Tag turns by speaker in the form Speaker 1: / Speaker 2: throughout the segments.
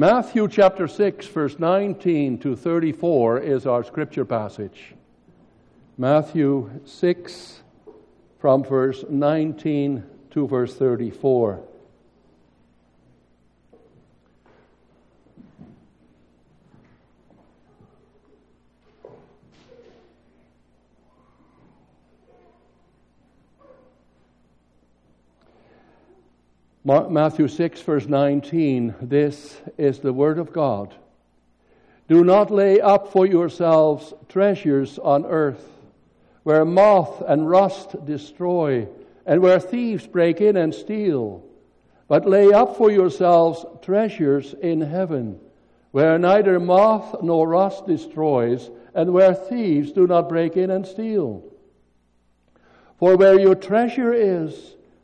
Speaker 1: Matthew chapter 6, verse 19 to 34 is our scripture passage. Matthew 6, from verse 19 to verse 34. Matthew 6, verse 19. This is the Word of God. Do not lay up for yourselves treasures on earth, where moth and rust destroy, and where thieves break in and steal. But lay up for yourselves treasures in heaven, where neither moth nor rust destroys, and where thieves do not break in and steal. For where your treasure is,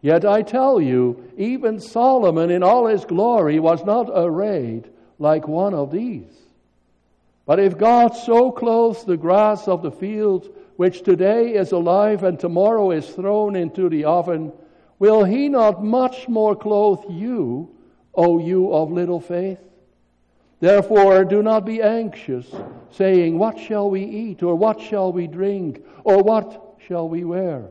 Speaker 1: Yet I tell you, even Solomon in all his glory was not arrayed like one of these. But if God so clothes the grass of the field, which today is alive and tomorrow is thrown into the oven, will he not much more clothe you, O you of little faith? Therefore, do not be anxious, saying, What shall we eat, or what shall we drink, or what shall we wear?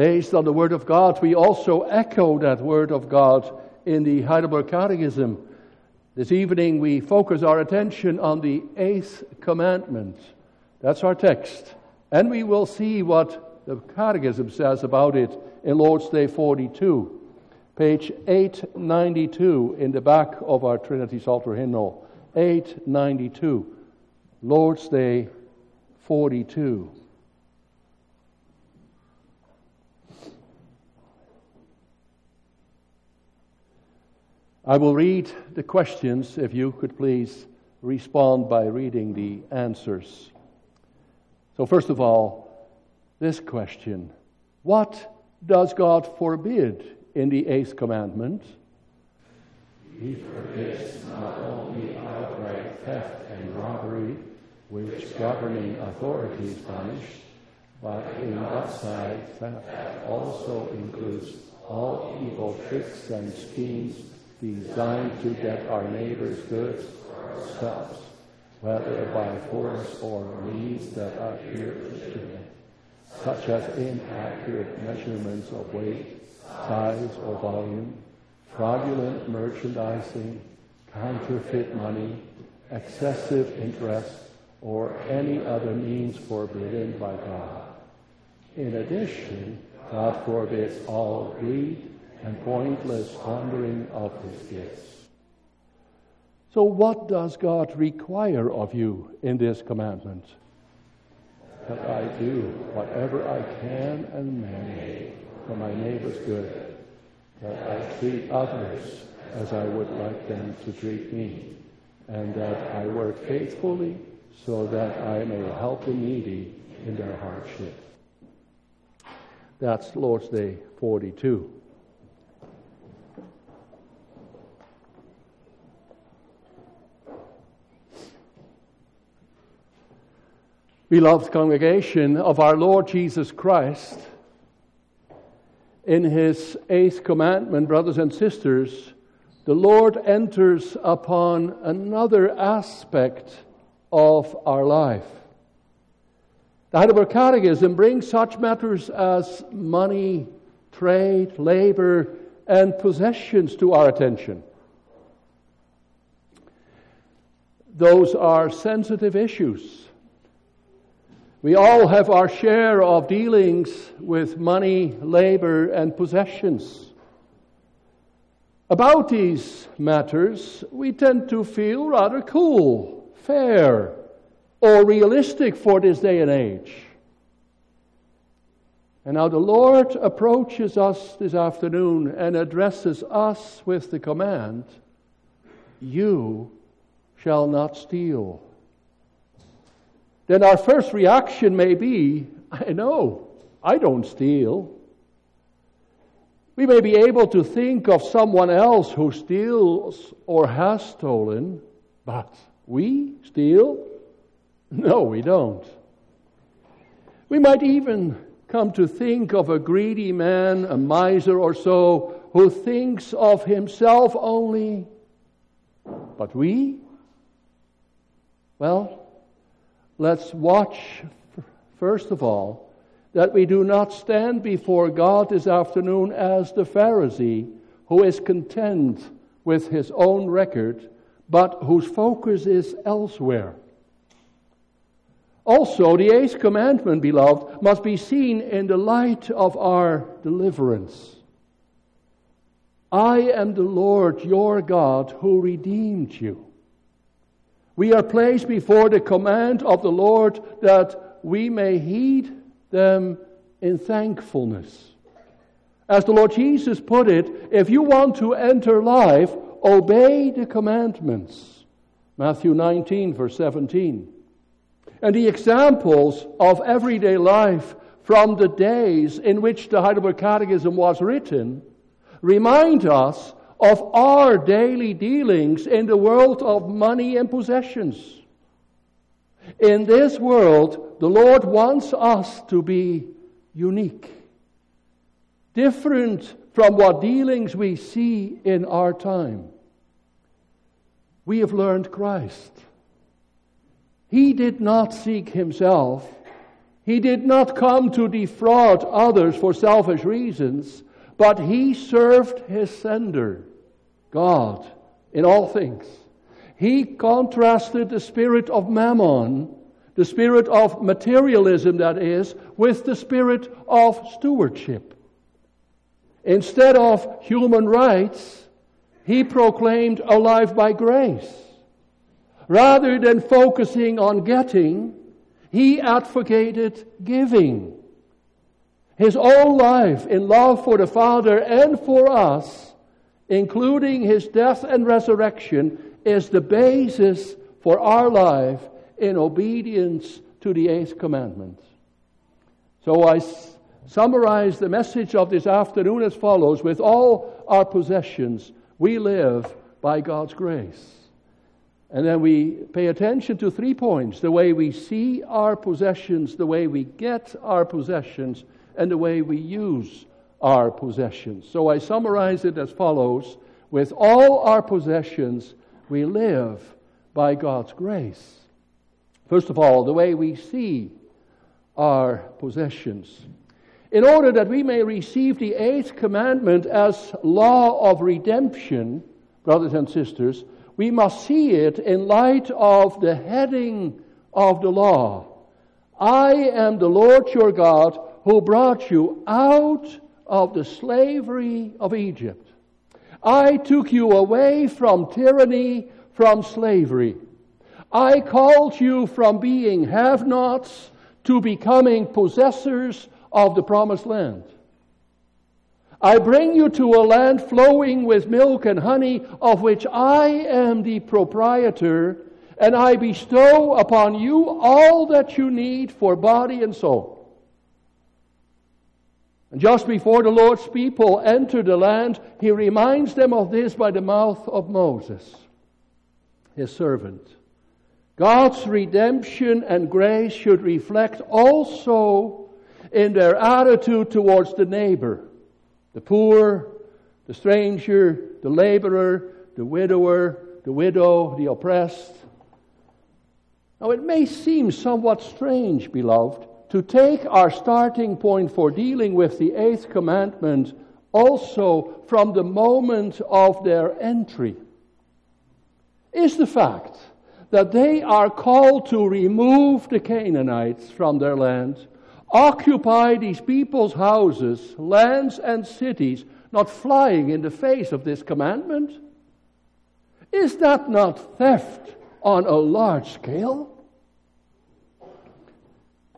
Speaker 1: Based on the Word of God, we also echo that Word of God in the Heidelberg Catechism. This evening, we focus our attention on the eighth commandment. That's our text. And we will see what the Catechism says about it in Lord's Day 42, page 892 in the back of our Trinity Psalter hymnal. 892, Lord's Day 42. I will read the questions, if you could please respond by reading the answers. So, first of all, this question What does God forbid in the eighth commandment?
Speaker 2: He forbids not only outright theft and robbery, which governing authorities punish, but in outside theft also includes all evil tricks and schemes designed to get our neighbor's goods for ourselves, whether by force or means that appear legitimate, such as inaccurate measurements of weight, size, or volume, fraudulent merchandising, counterfeit money, excessive interest, or any other means forbidden by God. In addition, God forbids all greed, and pointless squandering of his gifts.
Speaker 1: So, what does God require of you in this commandment?
Speaker 2: that I do whatever I can and may for my neighbor's good, that I treat others as I would like them to treat me, and that I work faithfully so that I may help the needy in their hardship.
Speaker 1: That's Lord's Day 42. Beloved congregation of our Lord Jesus Christ, in his eighth commandment, brothers and sisters, the Lord enters upon another aspect of our life. The Heidelberg Catechism brings such matters as money, trade, labor, and possessions to our attention. Those are sensitive issues. We all have our share of dealings with money, labor, and possessions. About these matters, we tend to feel rather cool, fair, or realistic for this day and age. And now the Lord approaches us this afternoon and addresses us with the command You shall not steal then our first reaction may be, I know, I don't steal. We may be able to think of someone else who steals or has stolen, but we steal? No, we don't. We might even come to think of a greedy man, a miser or so, who thinks of himself only. But we? Well, let's watch, first of all, that we do not stand before God this afternoon as the Pharisee who is content with his own record, but whose focus is elsewhere. Also, the eighth commandment, beloved, must be seen in the light of our deliverance. I am the Lord your God who redeemed you. We are placed before the command of the Lord that we may heed them in thankfulness. As the Lord Jesus put it, if you want to enter life, obey the commandments. Matthew 19, verse 17. And the examples of everyday life from the days in which the Heidelberg Catechism was written remind us of our daily dealings in the world of money and possessions. In this world, the Lord wants us to be unique, different from what dealings we see in our time. We have learned Christ. He did not seek himself. He did not come to defraud others for selfish reasons, but he served his sender. God in all things. He contrasted the spirit of mammon, the spirit of materialism, that is, with the spirit of stewardship. Instead of human rights, he proclaimed a life by grace. Rather than focusing on getting, he advocated giving. His own life in love for the Father and for us including his death and resurrection, is the basis for our life in obedience to the eighth commandment. So I s- summarize the message of this afternoon as follows With all our possessions, we live by God's grace. And then we pay attention to three points the way we see our possessions, the way we get our possessions, and the way we use our possessions. So I summarize it as follows With all our possessions, we live by God's grace. First of all, the way we see our possessions. In order that we may receive the eighth commandment as law of redemption, brothers and sisters, we must see it in light of the heading of the law. I am the Lord your God who brought you out of the slavery of Egypt. I took you away from tyranny, from slavery. I called you from being have nots to becoming possessors of the promised land. I bring you to a land flowing with milk and honey, of which I am the proprietor, and I bestow upon you all that you need for body and soul. And just before the Lord's people enter the land, he reminds them of this by the mouth of Moses, his servant. God's redemption and grace should reflect also in their attitude towards the neighbor, the poor, the stranger, the laborer, the widower, the widow, the oppressed. Now, it may seem somewhat strange, beloved, to take our starting point for dealing with the eighth commandment also from the moment of their entry is the fact that they are called to remove the Canaanites from their land, occupy these people's houses, lands, and cities, not flying in the face of this commandment. Is that not theft on a large scale?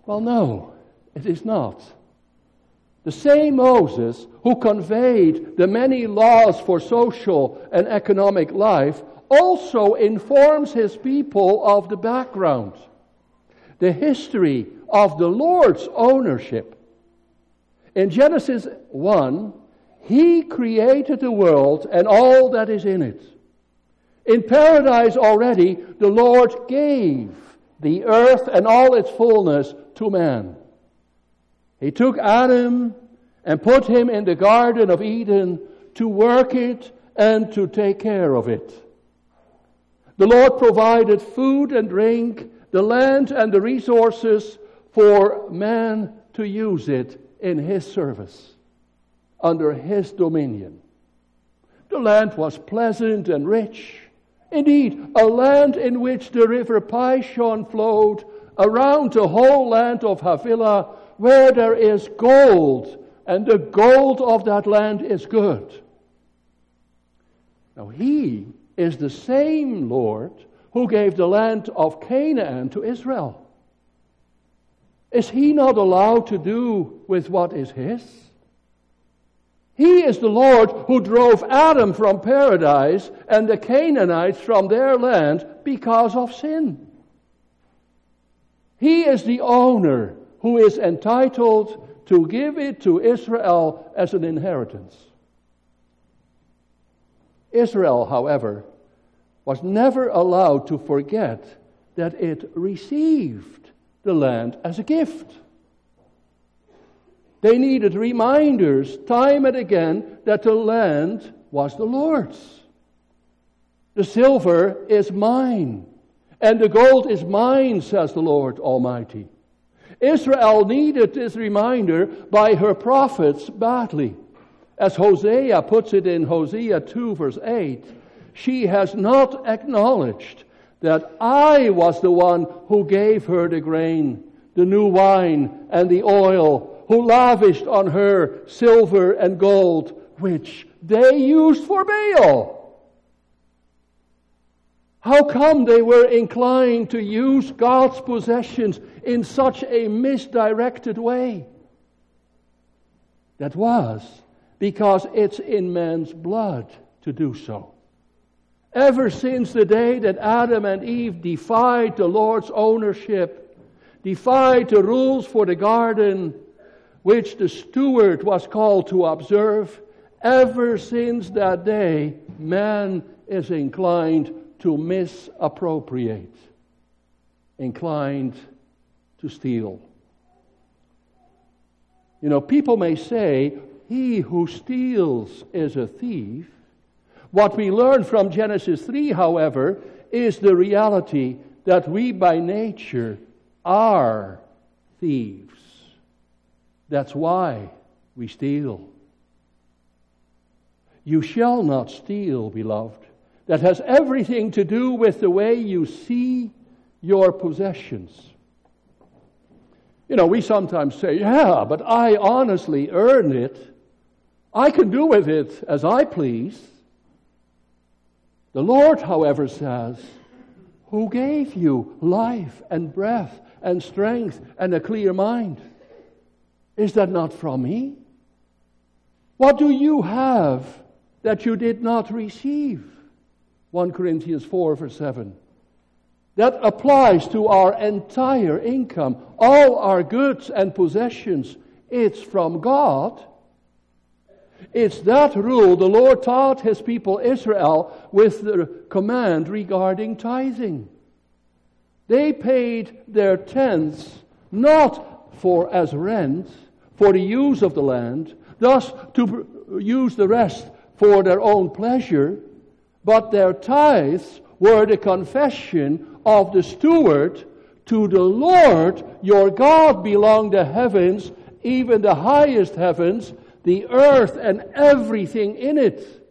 Speaker 1: Well, no, it is not. The same Moses who conveyed the many laws for social and economic life also informs his people of the background, the history of the Lord's ownership. In Genesis 1, he created the world and all that is in it. In paradise already, the Lord gave the earth and all its fullness to man. He took Adam and put him in the Garden of Eden to work it and to take care of it. The Lord provided food and drink, the land and the resources for man to use it in his service, under his dominion. The land was pleasant and rich. Indeed, a land in which the river Pishon flowed around the whole land of Havilah, where there is gold, and the gold of that land is good. Now, he is the same Lord who gave the land of Canaan to Israel. Is he not allowed to do with what is his? He is the Lord who drove Adam from paradise and the Canaanites from their land because of sin. He is the owner who is entitled to give it to Israel as an inheritance. Israel, however, was never allowed to forget that it received the land as a gift. They needed reminders time and again that the land was the Lord's. The silver is mine, and the gold is mine, says the Lord Almighty. Israel needed this reminder by her prophets badly. As Hosea puts it in Hosea 2, verse 8, she has not acknowledged that I was the one who gave her the grain, the new wine, and the oil who lavished on her silver and gold, which they used for Baal. How come they were inclined to use God's possessions in such a misdirected way? That was because it's in man's blood to do so. Ever since the day that Adam and Eve defied the Lord's ownership, defied the rules for the garden, which the steward was called to observe, ever since that day, man is inclined to misappropriate, inclined to steal. You know, people may say, he who steals is a thief. What we learn from Genesis 3, however, is the reality that we by nature are thieves. That's why we steal. You shall not steal, beloved. That has everything to do with the way you see your possessions. You know, we sometimes say, yeah, but I honestly earned it. I can do with it as I please. The Lord, however, says, Who gave you life and breath and strength and a clear mind. Is that not from me? What do you have that you did not receive? 1 Corinthians 4, verse 7. That applies to our entire income, all our goods and possessions. It's from God. It's that rule the Lord taught his people Israel with the command regarding tithing. They paid their tenths not for as rent, for the use of the land, thus to use the rest for their own pleasure, but their tithes were the confession of the steward to the Lord your God belong the heavens, even the highest heavens, the earth and everything in it.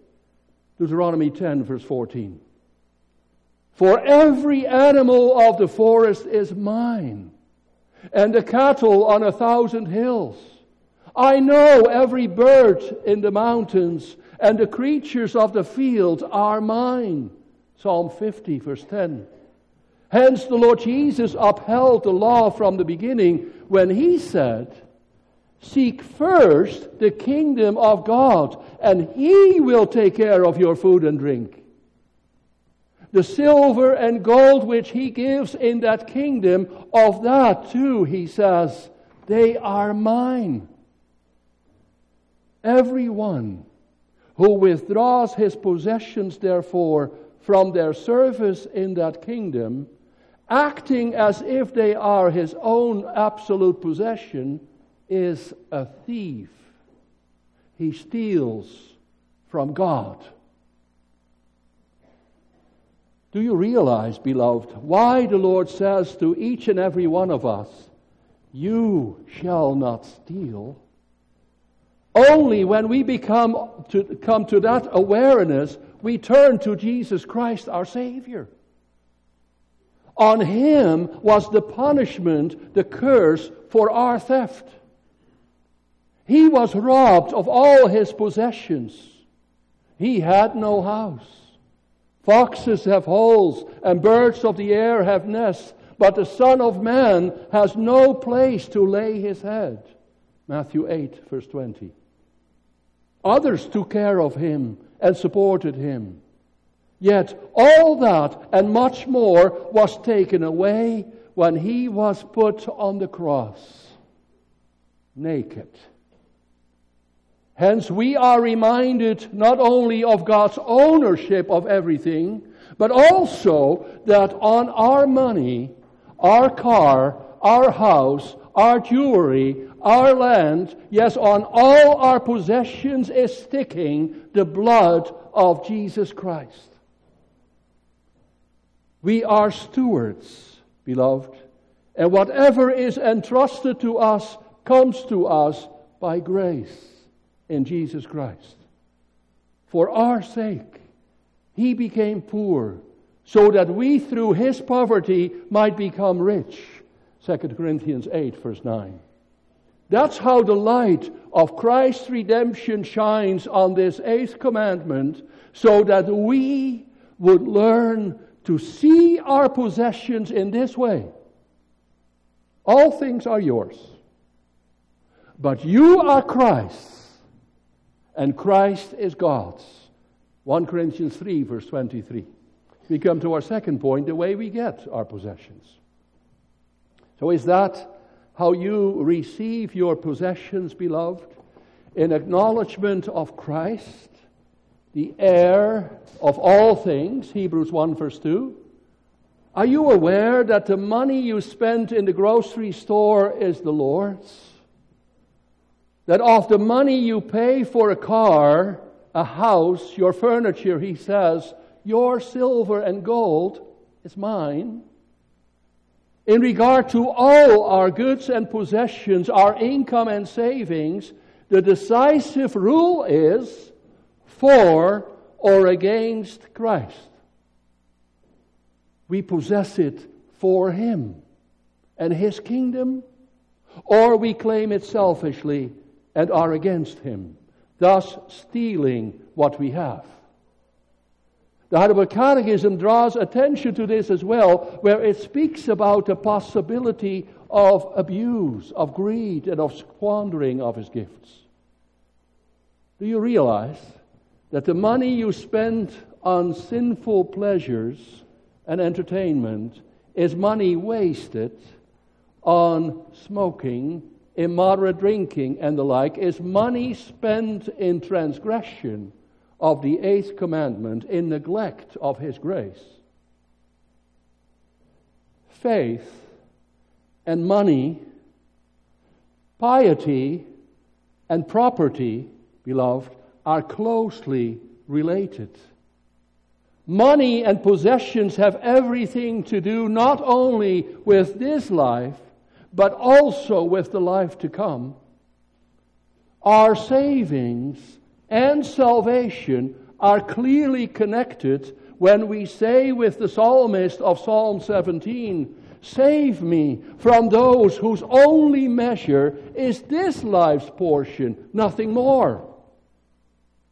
Speaker 1: Deuteronomy 10, verse 14. For every animal of the forest is mine, and the cattle on a thousand hills. I know every bird in the mountains, and the creatures of the field are mine. Psalm 50, verse 10. Hence, the Lord Jesus upheld the law from the beginning when he said, Seek first the kingdom of God, and he will take care of your food and drink. The silver and gold which he gives in that kingdom, of that too, he says, they are mine. Everyone who withdraws his possessions, therefore, from their service in that kingdom, acting as if they are his own absolute possession, is a thief. He steals from God. Do you realize, beloved, why the Lord says to each and every one of us, You shall not steal? Only when we become to, come to that awareness, we turn to Jesus Christ, our Savior. On Him was the punishment, the curse for our theft. He was robbed of all his possessions. He had no house. Foxes have holes, and birds of the air have nests, but the Son of Man has no place to lay his head. Matthew 8, verse 20. Others took care of him and supported him. Yet all that and much more was taken away when he was put on the cross, naked. Hence, we are reminded not only of God's ownership of everything, but also that on our money, our car, our house, our jewelry, our land, yes, on all our possessions is sticking the blood of Jesus Christ. We are stewards, beloved, and whatever is entrusted to us comes to us by grace in Jesus Christ. For our sake, he became poor so that we through his poverty might become rich. 2 Corinthians 8, verse 9. That's how the light of Christ's redemption shines on this eighth commandment, so that we would learn to see our possessions in this way. All things are yours, but you are Christ's, and Christ is God's. 1 Corinthians 3, verse 23. We come to our second point the way we get our possessions. So, is that how you receive your possessions, beloved? In acknowledgement of Christ, the heir of all things, Hebrews 1, verse 2. Are you aware that the money you spend in the grocery store is the Lord's? That of the money you pay for a car, a house, your furniture, he says, your silver and gold is mine. In regard to all our goods and possessions, our income and savings, the decisive rule is for or against Christ. We possess it for Him and His kingdom, or we claim it selfishly and are against Him, thus stealing what we have. The Heidelberg Catechism draws attention to this as well, where it speaks about the possibility of abuse, of greed, and of squandering of his gifts. Do you realize that the money you spend on sinful pleasures and entertainment is money wasted on smoking, immoderate drinking, and the like, is money spent in transgression of the eighth commandment, in neglect of His grace. Faith and money, piety and property, beloved, are closely related. Money and possessions have everything to do not only with this life, but also with the life to come. Our savings and salvation are clearly connected when we say with the psalmist of Psalm 17, Save me from those whose only measure is this life's portion, nothing more.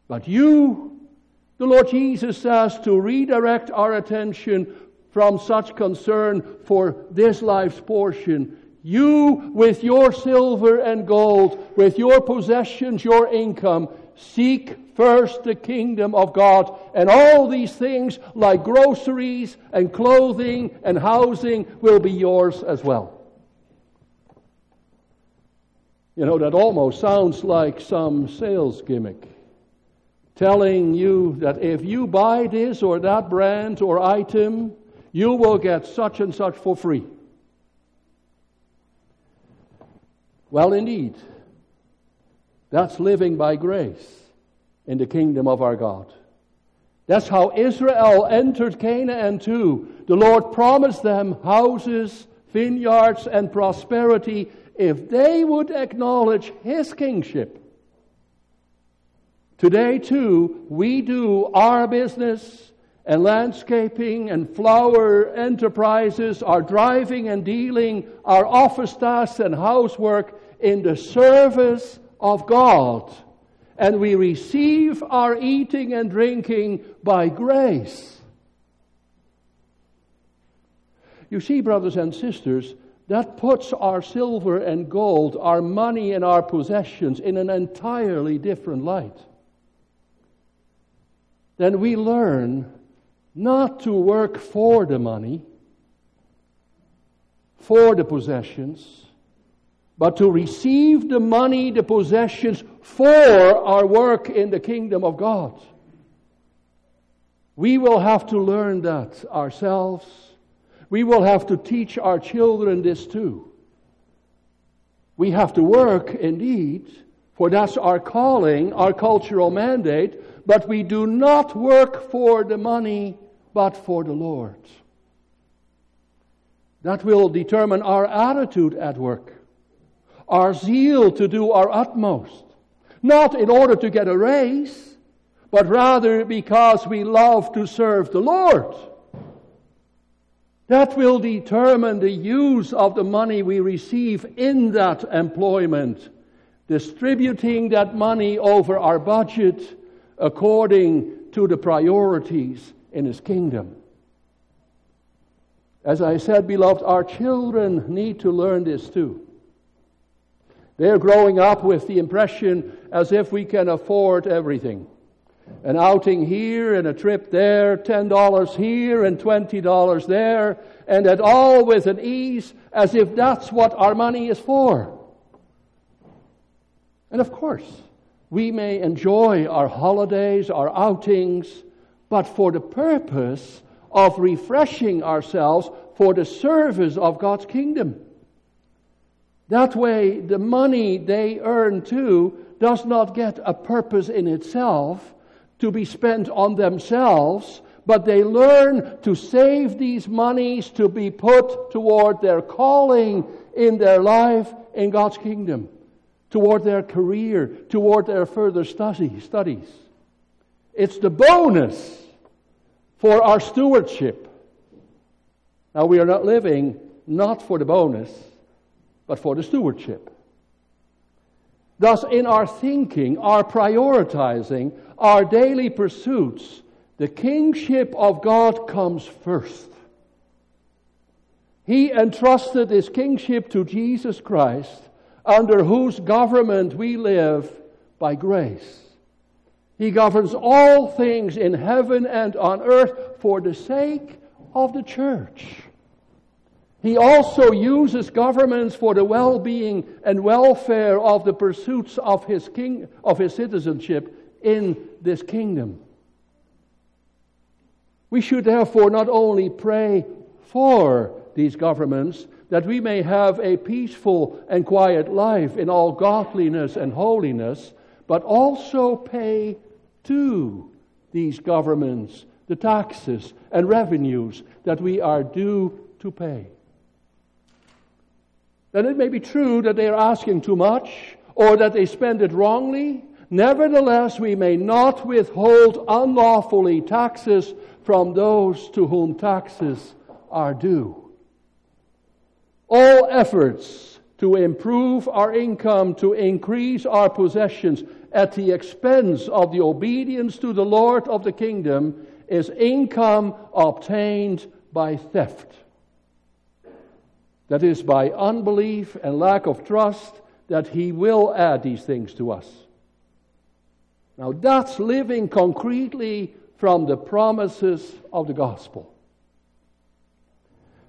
Speaker 1: But you, the Lord Jesus says to redirect our attention from such concern for this life's portion. You, with your silver and gold, with your possessions, your income, seek first the kingdom of God, and all these things, like groceries and clothing and housing, will be yours as well. You know, that almost sounds like some sales gimmick telling you that if you buy this or that brand or item, you will get such and such for free. Well, indeed, that's living by grace in the kingdom of our God. That's how Israel entered Canaan too. The Lord promised them houses, vineyards, and prosperity if they would acknowledge His kingship. Today, too, we do our business and landscaping and flower enterprises, our driving and dealing, our office tasks and housework in the service of God. And we receive our eating and drinking by grace. You see, brothers and sisters, that puts our silver and gold, our money and our possessions in an entirely different light then we learn not to work for the money, for the possessions, but to receive the money, the possessions for our work in the kingdom of God. We will have to learn that ourselves. We will have to teach our children this too. We have to work indeed, for that's our calling, our cultural mandate, but we do not work for the money, but for the Lord. That will determine our attitude at work, our zeal to do our utmost, not in order to get a raise, but rather because we love to serve the Lord. That will determine the use of the money we receive in that employment, distributing that money over our budget according to the priorities in His kingdom. As I said, beloved, our children need to learn this too. They're growing up with the impression as if we can afford everything. An outing here and a trip there, $10 here and $20 there, and at all with an ease as if that's what our money is for. And of course, we may enjoy our holidays, our outings, but for the purpose of refreshing ourselves for the service of God's kingdom. That way, the money they earn too does not get a purpose in itself to be spent on themselves, but they learn to save these monies to be put toward their calling in their life in God's kingdom toward their career, toward their further study, studies. It's the bonus for our stewardship. Now, we are not living not for the bonus, but for the stewardship. Thus, in our thinking, our prioritizing, our daily pursuits, the kingship of God comes first. He entrusted his kingship to Jesus Christ, under whose government we live by grace. He governs all things in heaven and on earth for the sake of the church. He also uses governments for the well-being and welfare of the pursuits of his king of his citizenship in this kingdom. We should therefore not only pray for these governments that we may have a peaceful and quiet life in all godliness and holiness, but also pay to these governments the taxes and revenues that we are due to pay. Then it may be true that they are asking too much or that they spend it wrongly. Nevertheless, we may not withhold unlawfully taxes from those to whom taxes are due. All efforts to improve our income, to increase our possessions at the expense of the obedience to the Lord of the kingdom is income obtained by theft. That is, by unbelief and lack of trust that He will add these things to us. Now, that's living concretely from the promises of the gospel.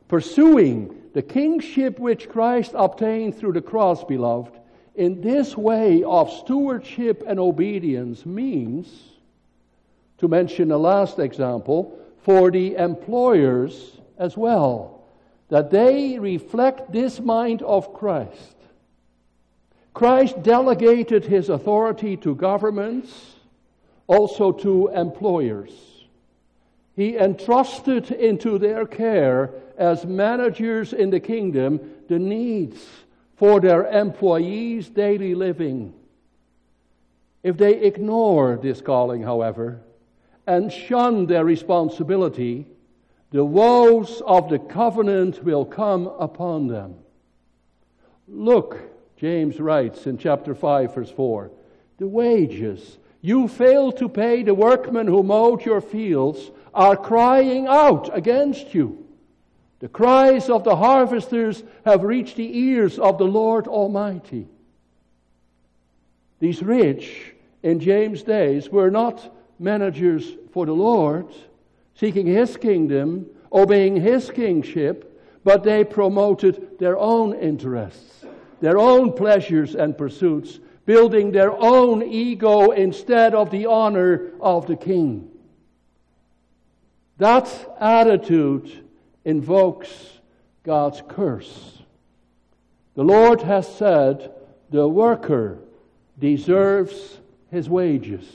Speaker 1: Pursuing the kingship which Christ obtained through the cross, beloved, in this way of stewardship and obedience means, to mention a last example, for the employers as well that they reflect this mind of Christ. Christ delegated his authority to governments, also to employers. He entrusted into their care as managers in the kingdom the needs for their employees' daily living. If they ignore this calling, however, and shun their responsibility, the woes of the covenant will come upon them. Look, James writes in chapter 5, verse 4 the wages you failed to pay the workmen who mowed your fields are crying out against you. The cries of the harvesters have reached the ears of the Lord Almighty. These rich in James' days were not managers for the Lord seeking his kingdom, obeying his kingship, but they promoted their own interests, their own pleasures and pursuits, building their own ego instead of the honor of the king. That attitude invokes God's curse. The Lord has said, the worker deserves his wages.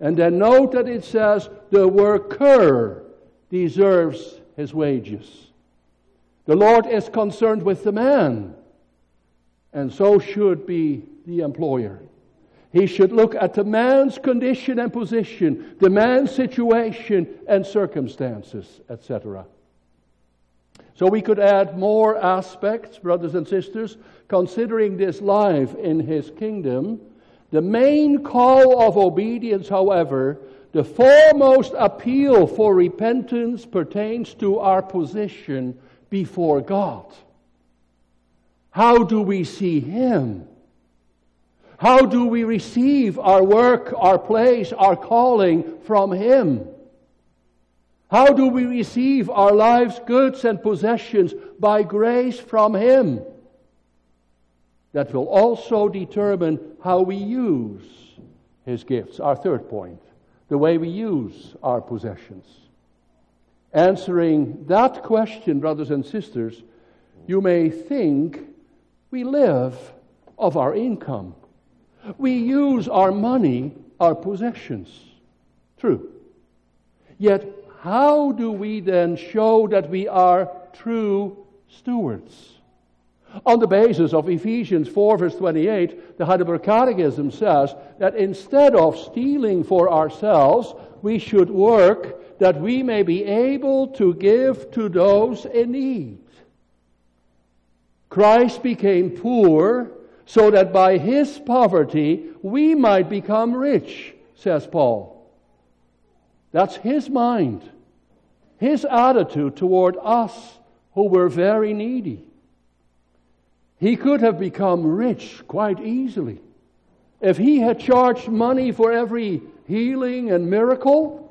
Speaker 1: And then note that it says the worker deserves his wages. The Lord is concerned with the man, and so should be the employer. He should look at the man's condition and position, the man's situation and circumstances, etc. So we could add more aspects, brothers and sisters, considering this life in his kingdom the main call of obedience, however, the foremost appeal for repentance pertains to our position before God. How do we see Him? How do we receive our work, our place, our calling from Him? How do we receive our lives, goods, and possessions by grace from Him? That will also determine how we use His gifts. Our third point the way we use our possessions. Answering that question, brothers and sisters, you may think we live of our income. We use our money, our possessions. True. Yet, how do we then show that we are true stewards? On the basis of Ephesians 4, verse 28, the Heidelberg Catechism says that instead of stealing for ourselves, we should work that we may be able to give to those in need. Christ became poor so that by his poverty we might become rich, says Paul. That's his mind, his attitude toward us who were very needy. He could have become rich quite easily. If he had charged money for every healing and miracle,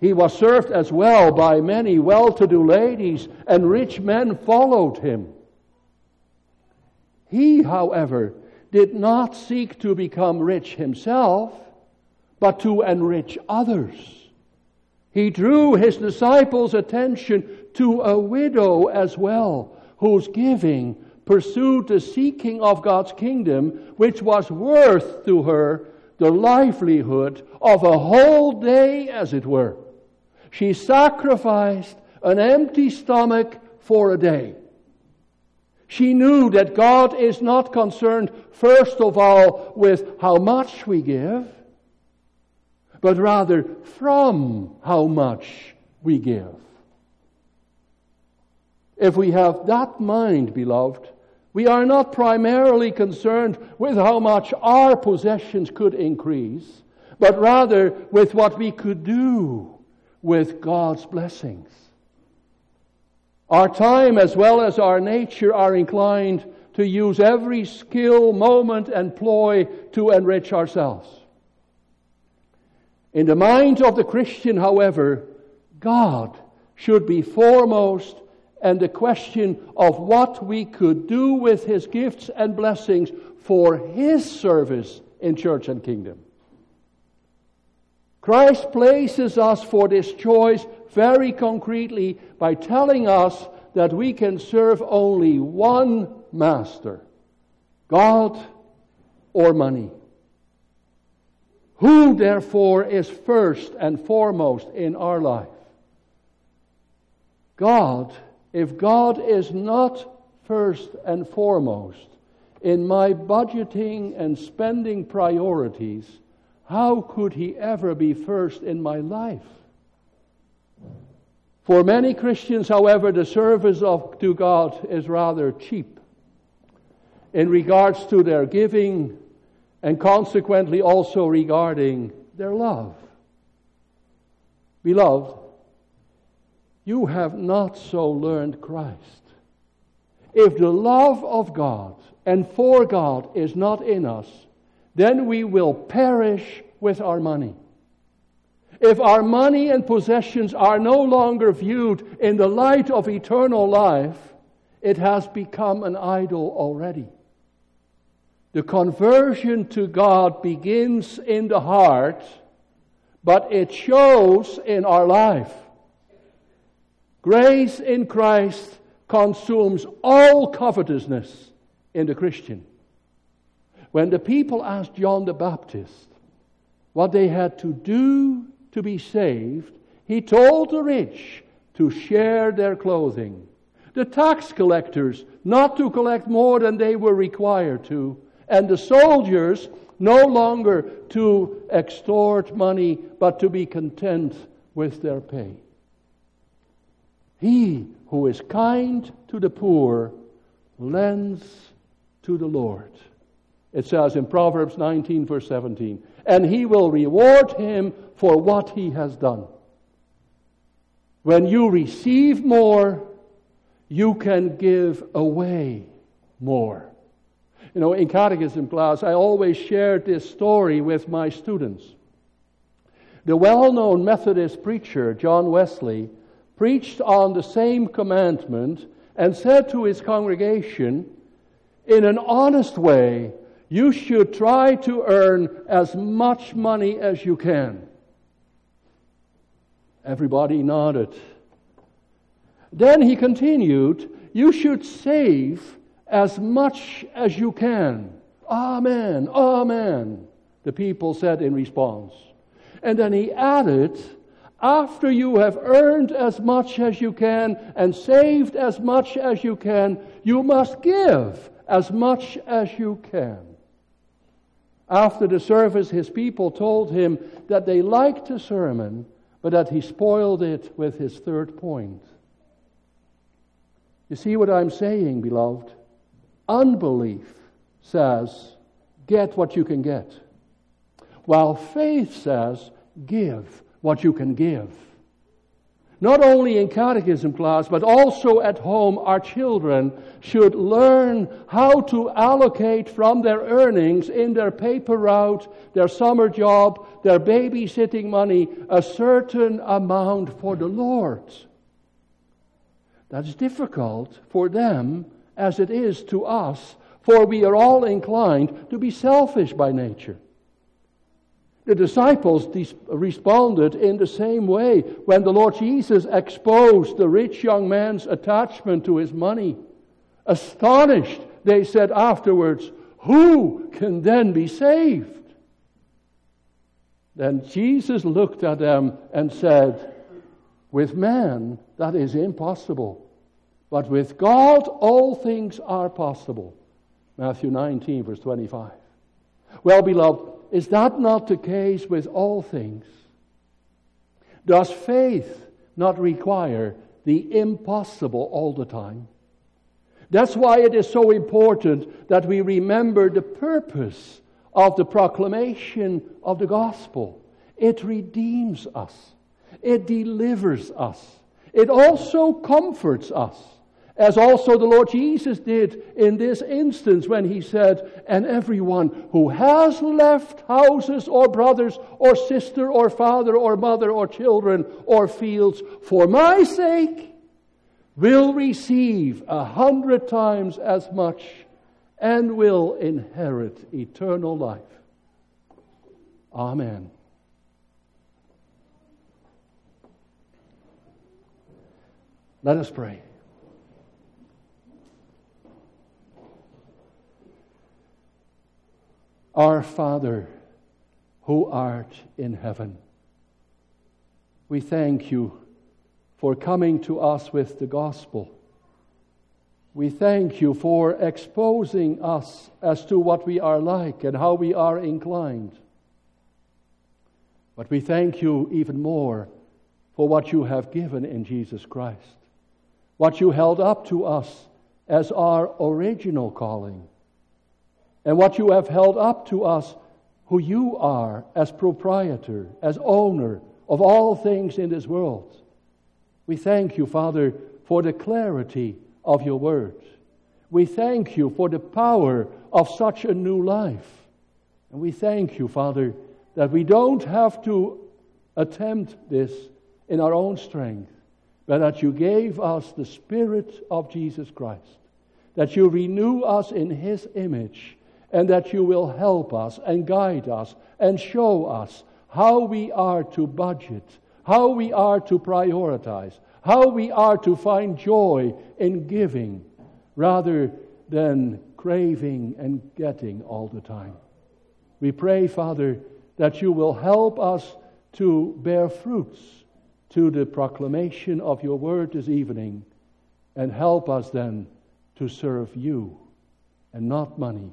Speaker 1: he was served as well by many well to do ladies, and rich men followed him. He, however, did not seek to become rich himself, but to enrich others. He drew his disciples' attention to a widow as well, whose giving pursued the seeking of God's kingdom, which was worth to her the livelihood of a whole day, as it were. She sacrificed an empty stomach for a day. She knew that God is not concerned, first of all, with how much we give, but rather from how much we give. If we have that mind, beloved, we are not primarily concerned with how much our possessions could increase, but rather with what we could do with God's blessings. Our time as well as our nature are inclined to use every skill, moment, and ploy to enrich ourselves. In the mind of the Christian, however, God should be foremost and the question of what we could do with his gifts and blessings for his service in church and kingdom. Christ places us for this choice very concretely by telling us that we can serve only one master God or money. Who, therefore, is first and foremost in our life? God if God is not first and foremost in my budgeting and spending priorities, how could He ever be first in my life? For many Christians, however, the service of, to God is rather cheap in regards to their giving and consequently also regarding their love. Beloved, you have not so learned Christ. If the love of God and for God is not in us, then we will perish with our money. If our money and possessions are no longer viewed in the light of eternal life, it has become an idol already. The conversion to God begins in the heart, but it shows in our life. Grace in Christ consumes all covetousness in the Christian. When the people asked John the Baptist what they had to do to be saved, he told the rich to share their clothing, the tax collectors not to collect more than they were required to, and the soldiers no longer to extort money, but to be content with their pay. He who is kind to the poor lends to the Lord. It says in Proverbs 19, verse 17, and he will reward him for what he has done. When you receive more, you can give away more. You know, in catechism class, I always shared this story with my students. The well known Methodist preacher, John Wesley, preached on the same commandment and said to his congregation, in an honest way, you should try to earn as much money as you can. Everybody nodded. Then he continued, You should save as much as you can. Amen, amen, the people said in response. And then he added, after you have earned as much as you can and saved as much as you can, you must give as much as you can. After the service, his people told him that they liked the sermon, but that he spoiled it with his third point. You see what I'm saying, beloved? Unbelief says, get what you can get, while faith says, give what you can give. Not only in catechism class, but also at home, our children should learn how to allocate from their earnings in their paper route, their summer job, their babysitting money, a certain amount for the Lord. That's difficult for them as it is to us, for we are all inclined to be selfish by nature. The disciples responded in the same way when the Lord Jesus exposed the rich young man's attachment to his money. Astonished, they said afterwards, Who can then be saved? Then Jesus looked at them and said, With man that is impossible, but with God all things are possible. Matthew 19, verse 25. Well, beloved, is that not the case with all things? Does faith not require the impossible all the time? That's why it is so important that we remember the purpose of the proclamation of the gospel. It redeems us, it delivers us, it also comforts us. As also the Lord Jesus did in this instance when he said, And everyone who has left houses or brothers or sister or father or mother or children or fields for my sake will receive a hundred times as much and will inherit eternal life. Amen. Let us pray. Our Father, who art in heaven, we thank you for coming to us with the gospel. We thank you for exposing us as to what we are like and how we are inclined. But we thank you even more for what you have given in Jesus Christ, what you held up to us as our original calling and what you have held up to us, who you are as proprietor, as owner of all things in this world. We thank you, Father, for the clarity of your word. We thank you for the power of such a new life. And we thank you, Father, that we don't have to attempt this in our own strength, but that you gave us the Spirit of Jesus Christ, that you renew us in His image and that you will help us and guide us and show us how we are to budget, how we are to prioritize, how we are to find joy in giving rather than craving and getting all the time. We pray, Father, that you will help us to bear fruits to the proclamation of your word this evening and help us then to serve you and not money.